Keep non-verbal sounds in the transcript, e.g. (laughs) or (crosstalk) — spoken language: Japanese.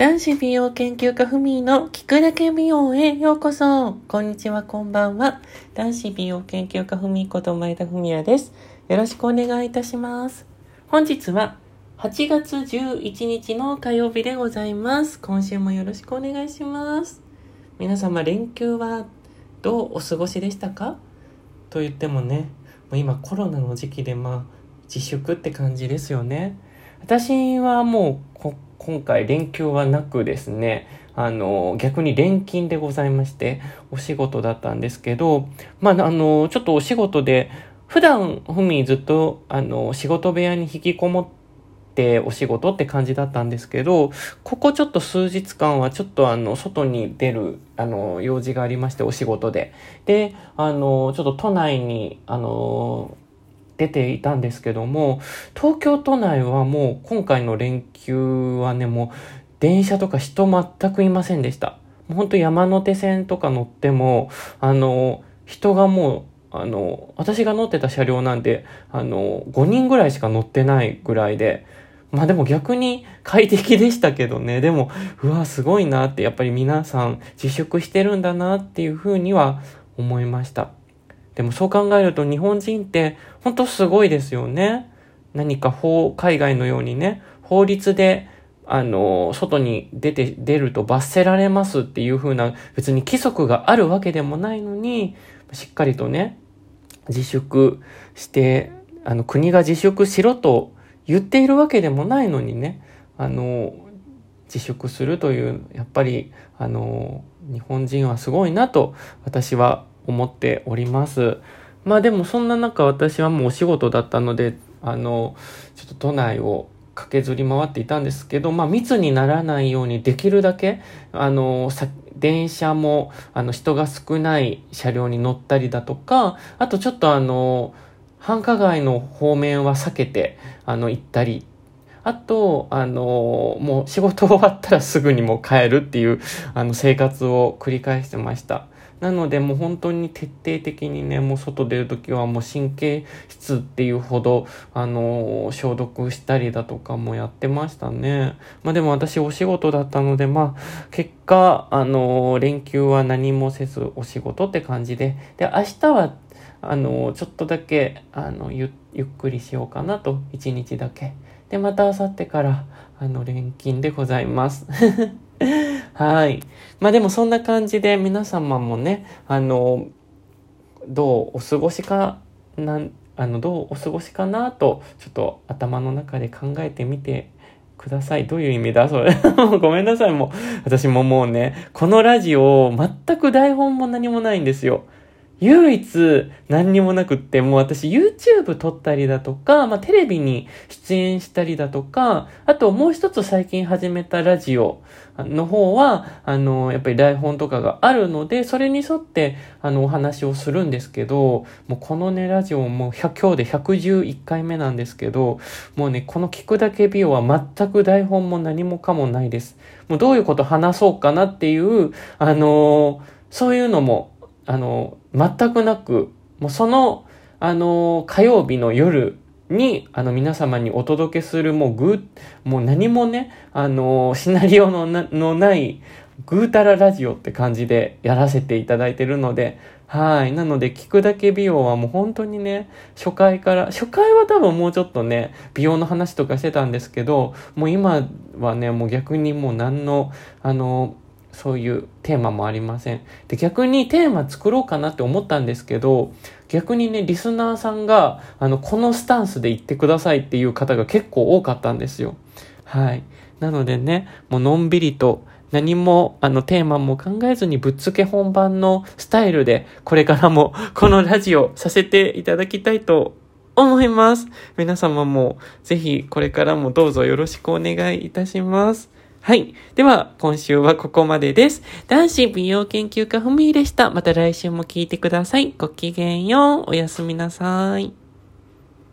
男子美容研究家ふみの聞くだけ美容へようこそ。こんにちは、こんばんは。男子美容研究家ふみこと前田文也です。よろしくお願いいたします。本日は8月11日の火曜日でございます。今週もよろしくお願いします。皆様連休はどうお過ごしでしたか？と言ってもね、もう今コロナの時期でまあ自粛って感じですよね。私はもう今回連休はなくですね、あの、逆に連勤でございまして、お仕事だったんですけど、まあ、あの、ちょっとお仕事で、普段、ふみずっと、あの、仕事部屋に引きこもってお仕事って感じだったんですけど、ここちょっと数日間はちょっとあの、外に出る、あの、用事がありまして、お仕事で。で、あの、ちょっと都内に、あの、出ていたんですけども、東京都内はもう今回の連休はね、もう電車とか人全くいませんでした。もうほんと山手線とか乗っても、あの、人がもう、あの、私が乗ってた車両なんて、あの、5人ぐらいしか乗ってないぐらいで、まあでも逆に快適でしたけどね。でも、うわ、すごいなって、やっぱり皆さん自粛してるんだなっていうふうには思いました。でもそう考えると日本人って本当すごいですよね。何か法、海外のようにね、法律で、あの、外に出て、出ると罰せられますっていう風な、別に規則があるわけでもないのに、しっかりとね、自粛して、あの、国が自粛しろと言っているわけでもないのにね、あの、自粛するという、やっぱり、あの、日本人はすごいなと私は思っております。まあでもそんな中私はもうお仕事だったので、あの、ちょっと都内を駆けずり回っていたんですけど、まあ密にならないようにできるだけ、あの、電車も、あの、人が少ない車両に乗ったりだとか、あとちょっとあの、繁華街の方面は避けて、あの、行ったりあと、あの、もう仕事終わったらすぐにもう帰るっていう、あの、生活を繰り返してました。なのでもう本当に徹底的にね、もう外出るときはもう神経質っていうほど、あのー、消毒したりだとかもやってましたね。まあでも私お仕事だったので、まあ結果、あのー、連休は何もせずお仕事って感じで、で、明日は、あの、ちょっとだけ、あの、ゆ、っくりしようかなと、一日だけ。で、また明後日から、あの、連勤でございます。(laughs) はい。まあでもそんな感じで皆様もね、あの、どうお過ごしかな、あの、どうお過ごしかなと、ちょっと頭の中で考えてみてください。どういう意味だ？それ。(laughs) ごめんなさい。もう、私ももうね、このラジオ、全く台本も何もないんですよ。唯一何にもなくって、もう私 YouTube 撮ったりだとか、まあテレビに出演したりだとか、あともう一つ最近始めたラジオの方は、あの、やっぱり台本とかがあるので、それに沿って、あの、お話をするんですけど、もうこのね、ラジオも100、今日で111回目なんですけど、もうね、この聞くだけ美容は全く台本も何もかもないです。もうどういうこと話そうかなっていう、あの、そういうのもあの、全くなく、もうその、あの、火曜日の夜に、あの、皆様にお届けする、もうぐもう何もね、あの、シナリオのなのない、ぐうたらラジオって感じでやらせていただいてるので、はい。なので、聞くだけ美容はもう本当にね、初回から、初回は多分もうちょっとね、美容の話とかしてたんですけど、もう今はね、もう逆にもう何の、あの、そういうテーマもありません。で、逆にテーマ作ろうかなって思ったんですけど、逆にね、リスナーさんが、あの、このスタンスで言ってくださいっていう方が結構多かったんですよ。はい。なのでね、もうのんびりと、何も、あの、テーマも考えずにぶっつけ本番のスタイルで、これからも (laughs) このラジオさせていただきたいと思います。皆様もぜひこれからもどうぞよろしくお願いいたします。はい。では、今週はここまでです。男子美容研究家ふみでした。また来週も聞いてください。ごきげんよう。おやすみなさい。